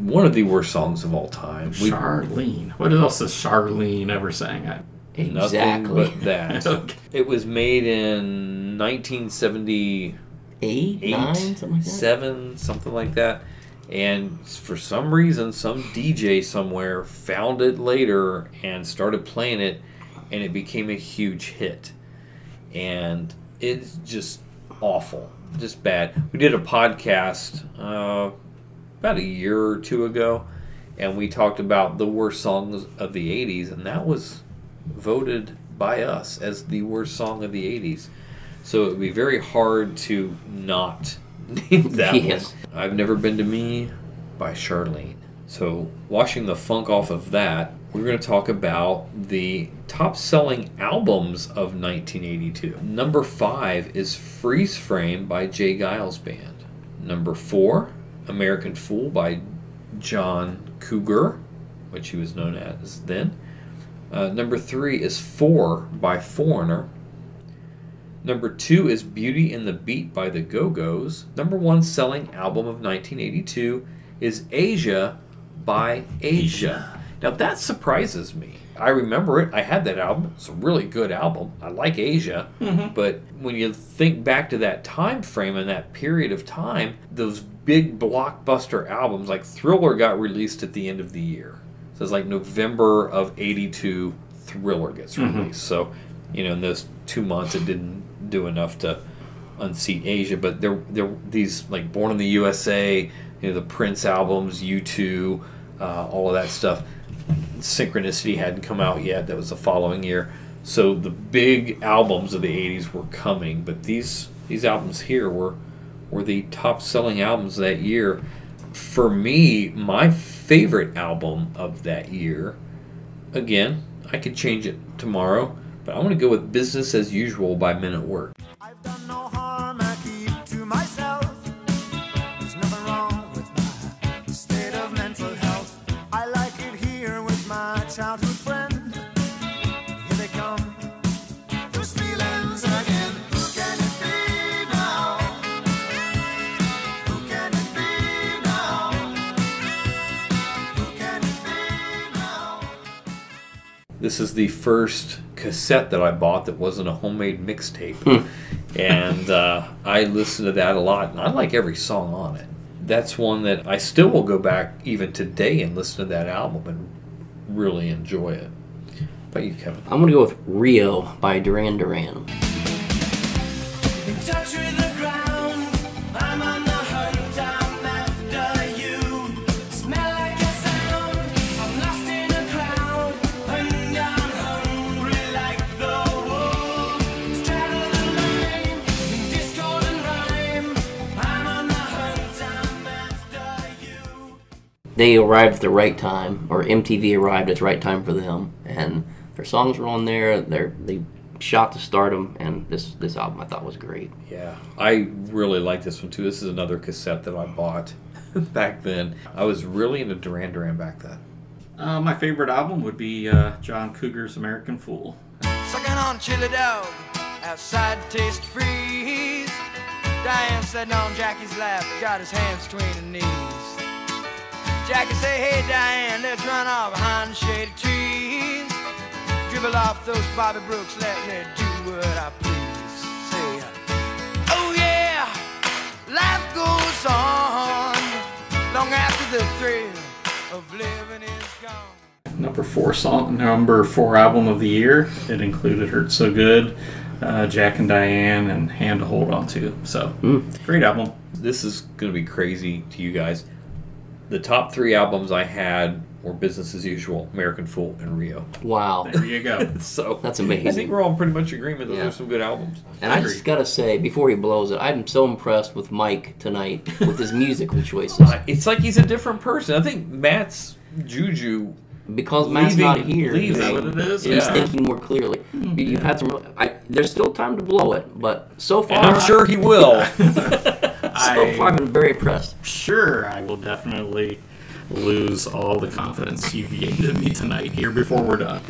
one of the worst songs of all time. We- Charlene. What else has Charlene ever sang? I, Nothing Exactly. but that. Okay. It was made in 1978, Eight, nine, something like that. seven, something like that. And for some reason, some DJ somewhere found it later and started playing it, and it became a huge hit. And it's just awful, just bad. We did a podcast uh, about a year or two ago, and we talked about the worst songs of the 80s, and that was voted by us as the worst song of the 80s. So it would be very hard to not name that Yes. one. I've Never Been to Me by Charlene. So, washing the funk off of that, we're going to talk about the top selling albums of 1982. Number five is Freeze Frame by J. Geils Band. Number four, American Fool by John Cougar, which he was known as then. Uh, number three is Four by Foreigner. Number two is Beauty and the Beat by the Go Go's. Number one selling album of 1982 is Asia by Asia. Now that surprises me. I remember it. I had that album. It's a really good album. I like Asia, Mhm. but when you think back to that time frame and that period of time, those big blockbuster albums like Thriller got released at the end of the year. So it's like November of 82 Thriller gets Mhm. released. So, you know, in those 2 months it didn't do enough to unseat Asia, but there there these like Born in the USA, you know, the Prince albums, U2, uh, all of that stuff. Synchronicity hadn't come out yet. That was the following year. So the big albums of the 80s were coming, but these these albums here were were the top selling albums that year. For me, my favorite album of that year, again, I could change it tomorrow, but I want to go with Business as Usual by Men at Work. This is the first cassette that I bought that wasn't a homemade mixtape. Hmm. and uh, I listened to that a lot, and I like every song on it. That's one that I still will go back even today and listen to that album and really enjoy it. How about you, Kevin? I'm gonna go with Rio by Duran Duran. They arrived at the right time, or MTV arrived at the right time for them, and their songs were on there. They they shot to stardom, and this this album I thought was great. Yeah, I really like this one too. This is another cassette that I bought back then. I was really into Duran Duran back then. Uh, my favorite album would be uh, John Cougar's American Fool. Sucking on chili dog, outside Tastee Freez. Diane sitting on Jackie's lap, got his hands between her knees. Jackie say, hey Diane, let's run off behind the shady trees. Dribble off those Bobby Brooks, let me do what I please. Say, oh yeah, life goes on long after the thrill of living is gone. Number four song, number four album of the year. It included "Hurt So Good," uh, Jack and Diane, and "Hand to Hold On To." So, great album. This is going to be crazy to you guys. The top three albums I had were Business as Usual, American Fool, and Rio. Wow, There you go. so That's amazing. I think we're all in pretty much agreement. Those Yeah. are some good albums. And I just gotta say, before he blows it, I'm so impressed with Mike tonight with his musical choices. Uh, it's like he's a different person. I think Matt's juju because Matt's leaving- not here. leaving- Is that what it is? He's Yeah. thinking more clearly. You've had some. I, there's still time to blow it, but so far, And I'm sure he will. so far, I've been very impressed. Sure, I will definitely lose all the confidence you've gained in me tonight here before we're done.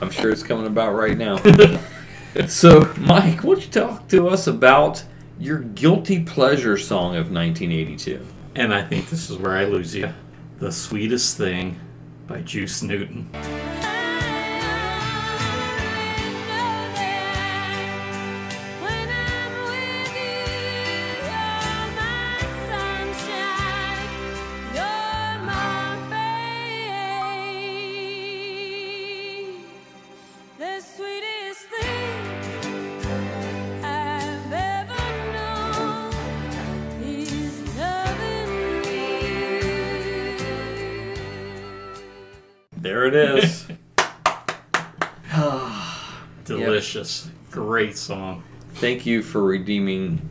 I'm sure it's coming about right now. so, Mike, why don't you talk to us about your guilty pleasure song of 1982? And I think this is where I lose you. The Sweetest Thing by Juice Newton. There it is. Delicious. Great song. Thank you for redeeming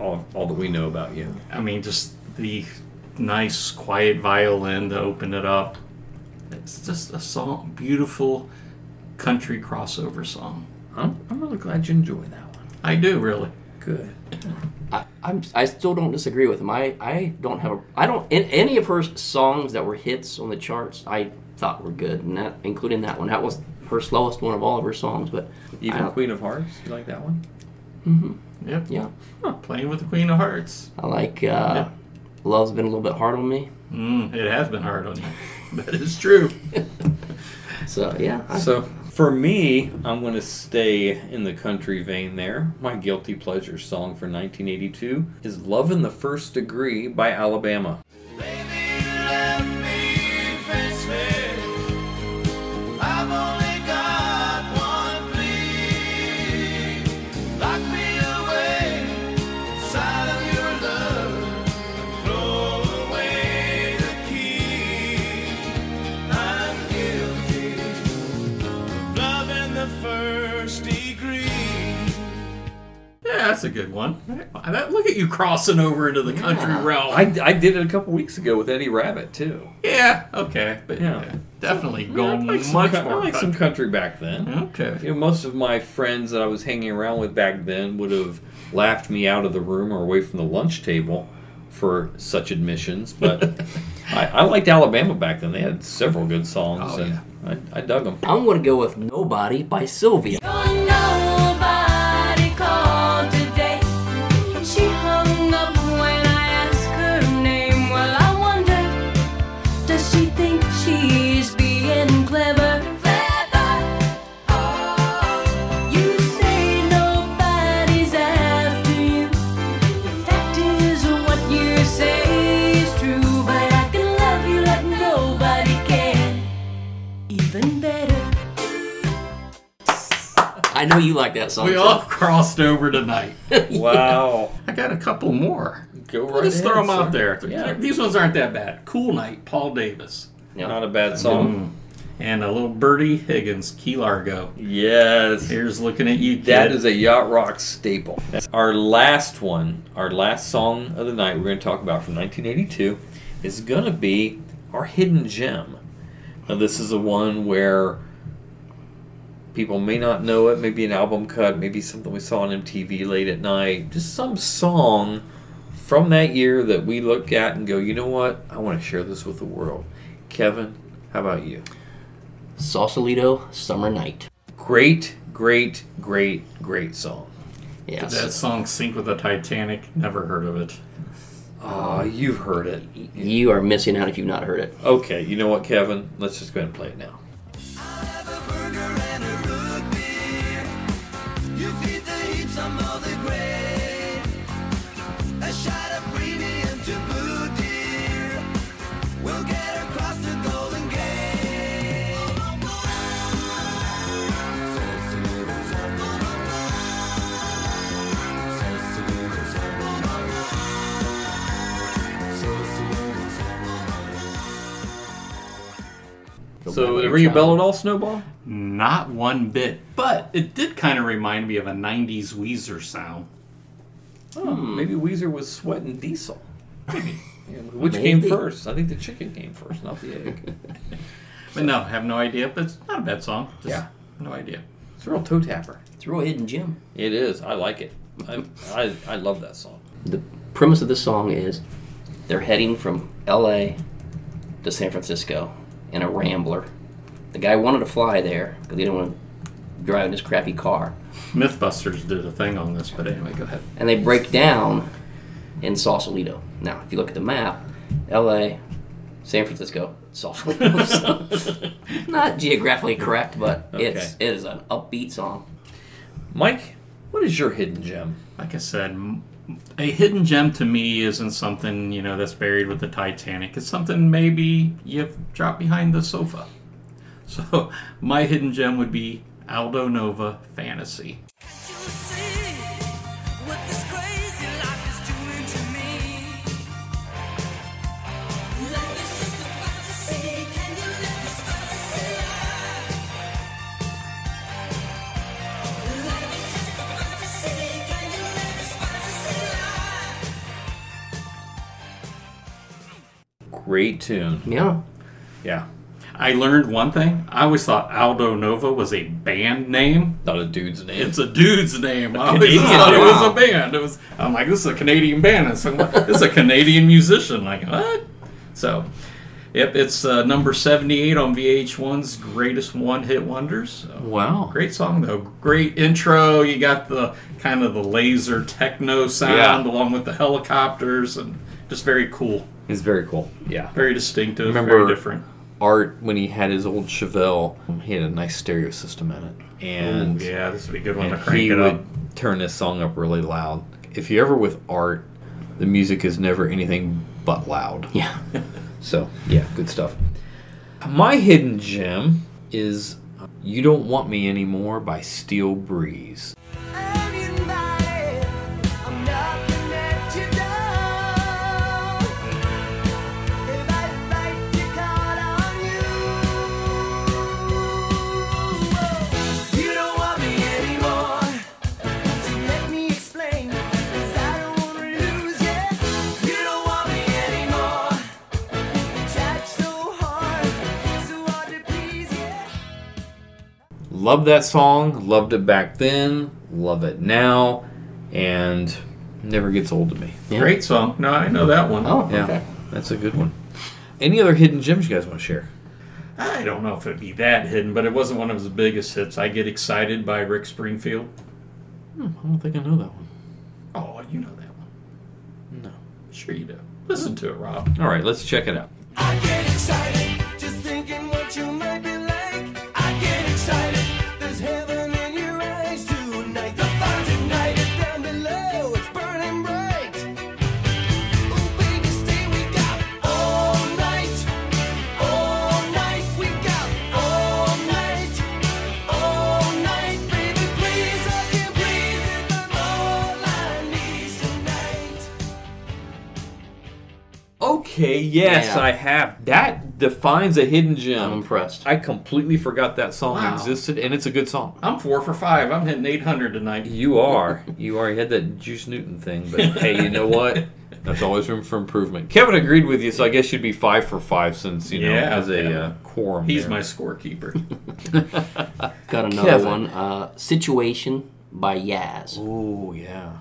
all, all that we know about you. I mean, just the nice, quiet violin to open it up. It's just a song, beautiful country crossover song. I'm, I'm really glad you enjoy that one. I do really. Good. I, I'm I still don't disagree with him. I, I don't have a I don't in, any of her songs that were hits on the charts. I thought were good, and that including that one. That was her slowest one of all of her songs. But Even I, Queen of Hearts, you like that one? Mm-hmm. Yep. Yeah. Playing with the Queen of Hearts. I like uh, Love's been a little bit hard on me. Mm, it has been hard on you. that is true. So yeah. I- So for me, I'm going to stay in the country vein there. My guilty pleasure song for 1982 is "Love in the First Degree" by Alabama. I've first degree. Yeah, that's a good one. That- Look at you crossing over into the country realm. I, I did it a couple weeks ago with Eddie Rabbitt too. yeah, okay, but Yeah. yeah, definitely Yeah, go I like some much coun- more. I like some country. country back then. Okay. You know, most of my friends that I was hanging around with back then would have laughed me out of the room or away from the lunch table for such admissions. But I, I liked Alabama back then. They had several good songs, Oh, and I, I dug them. I'm to go with "Nobody" by Sylvia. Know you like that song. We too. all crossed over tonight. Wow. I got a couple more. Go We'll right just throw ahead, them out there. Yeah. These ones aren't that bad. Cool Night, Paul Davis. Not a bad song. And a little Bertie Higgins, Key Largo. Yes. Here's looking at you, kid. That is a yacht rock staple. Our last one, our last song of the night, we're going to talk about from 1982, is going to be our hidden gem. Now, this is the one where people may not know it, maybe an album cut, maybe something we saw on MTV late at night, just some song from that year that we look at and go, you know what? I want to share this with the world. Kevin, how about you? Sausalito, Summer Night. Great, great, great, great song. Did that song sink with the Titanic? Never heard of it. Ah, you've heard it. You are missing out if you've not heard it. Okay, you know what, Kevin? Let's just go ahead and play it now. So, it ring a bell at all, Snowball? Not one bit, but it did kind of remind me of a '90s Weezer sound. Oh, hmm. maybe Weezer was sweating diesel. Yeah, Which came first? I think the chicken came first, not the egg. But no, have no idea. But it's not a bad song. Just Yeah. no idea. It's a real toe tapper. It's a real hidden gem. It is. I like it. I, I, I love that song. The premise of this song is they're heading from L.A. to San Francisco in a Rambler. The guy wanted to fly there because he didn't want to drive in his crappy car. MythBusters did a thing on this, but anyway, go ahead. And they break down in Sausalito. Now, if you look at the map, L.A., San Francisco, Sausalito. So, not geographically correct, but it's Okay. it is an upbeat song. Mike, what is your hidden gem? Like I said, m- a hidden gem to me isn't something you know that's buried with the Titanic. It's something maybe you've dropped behind the sofa. So my hidden gem would be Aldo Nova Fantasy. Great tune. Yeah. Yeah. I learned one thing. I always thought Aldo Nova was a band name. Not a dude's name. It's a dude's name. A I always Canadian thought it was band. a band. It was. I'm like, this is a Canadian band. And so this is a Canadian musician. Like what? So, yep, it's uh, number 78 on VH1's Greatest One Hit Wonders. So, Wow. Great song though. Great intro. You got the kind of the laser techno sound Yeah. along with the helicopters and just very cool. It's very cool. Yeah. Very distinctive. Remember very different. Art when he had his old Chevelle, he had a nice stereo system in it. And Ooh, yeah, this would be a good one to and crank he it would turn this song up really loud. If you're ever with Art, the music is never anything but loud. Yeah. so, yeah, good stuff. My hidden gem is uh, You Don't Want Me Anymore by Steel Breeze. Love that song, loved it back then, love it now, and never gets old to me. Great song. No, I know that one. Oh, Yeah, okay. that's a good one. Any other hidden gems you guys want to share? I don't know if it'd be that hidden, but it wasn't one of his biggest hits. I Get Excited by Rick Springfield. Hmm, I don't think I know that one. Oh, you know that one. No. Sure you do. Listen to it, Rob. All right, let's check it out. Okay, yes, Yeah. I have. That defines a hidden gem. I'm impressed. I completely forgot that song Wow. existed, and it's a good song. I'm four for five. I'm hitting 800 tonight. You are. You are. You had that Juice Newton thing, but hey, you know what? There's always room for improvement. Kevin agreed with you, so I guess you'd be five for five since, you know, Yeah, as a Kevin. uh, quorum. He's there. my scorekeeper. Got another Kevin. one. Uh, Situation by Yaz. Oh, yeah.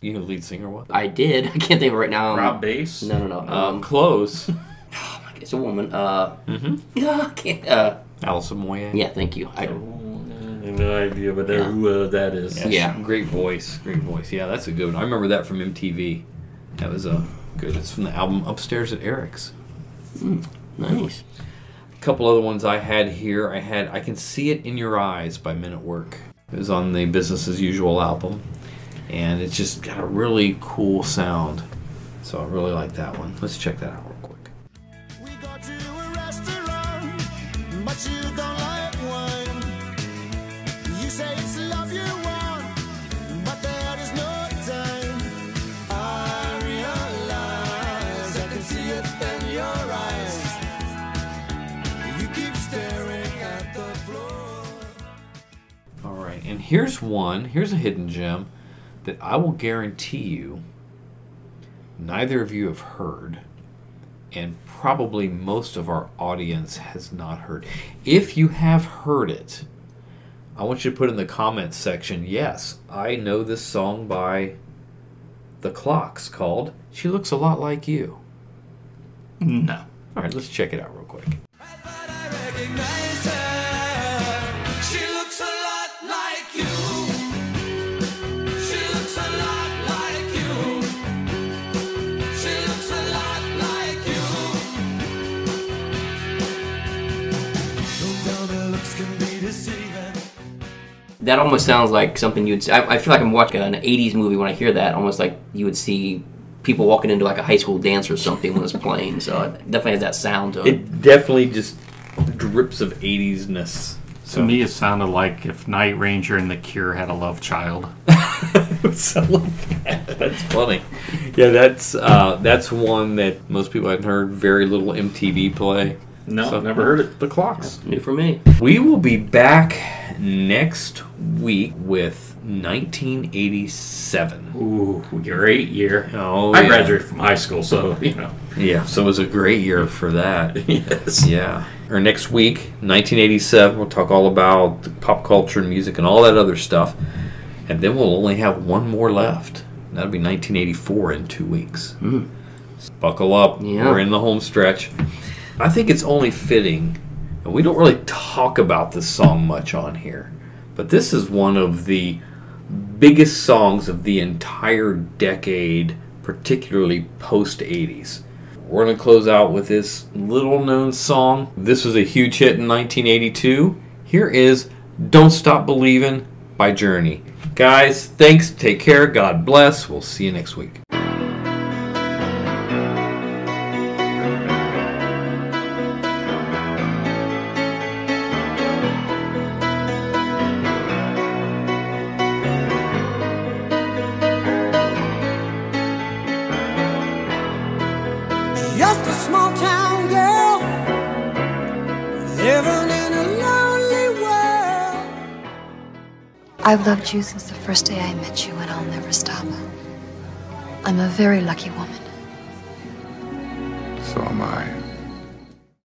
You know, lead singer what? I did. I can't think of it right now. Rob Bass? No, no, no. Um, Um, close. it's a woman. Uh, mm-hmm. yeah, I can't. Uh, Alison Moyet. yeah, thank you. I, have no idea, but uh, who uh, that is. Yeah, Yeah. Great voice. Great voice. Yeah, that's a good one. I remember that from MTV. That was a good. It's from the album Upstairs at Eric's. nice. A couple other ones I had here. I had I Can See It in Your Eyes by Men at Work. It was on the Business as Usual album. And it's just got a really cool sound. So I really like that one. Let's check that out real quick. But you don't like wine. You say it's love you want, but there is no time. I realize I can see it in your eyes. You keep staring at the floor. All right. And here's one. Here's a hidden gem that I will guarantee you neither of you have heard. And probably most of our audience has not heard. If you have heard it, I want you to put in the comments section, yes, I know this song by The Clocks called She Looks a Lot Like You. No. All right, let's check it out real quick. That almost sounds like something you'd. See. I, I feel like I'm watching an '80s movie when I hear that. Almost like you would see people walking into like a high school dance or something when it's playing. So it definitely has that sound to it. It definitely just drips of 80s ness. To me, it sounded like if Night Ranger and The Cure had a love child. That's funny. Yeah, that's uh, that's one that most people haven't heard. Very little MTV play. No, I've never heard it. The Clocks. New for me. We will be back next week with 1987. Ooh, great year. Oh, I yeah. graduated from high school, so you know. Yeah, so it was a great year for that. yes. Yeah. Or next week, 1987, we'll talk all about pop culture and music and all that other stuff. And then we'll only have one more left. That'll be 1984 in two weeks. So buckle up. Yeah. We're in the home stretch. I think it's only fitting, and we don't really talk about this song much on here, but this is one of the biggest songs of the entire decade, particularly post 80s. We're going to close out with this little known song. This was a huge hit in 1982. Here is Don't Stop Believin' by Journey. Guys, thanks. Take care. God bless. We'll see you next week. I've loved you since the first day I met you, and I'll never stop. I'm a very lucky woman. So am I.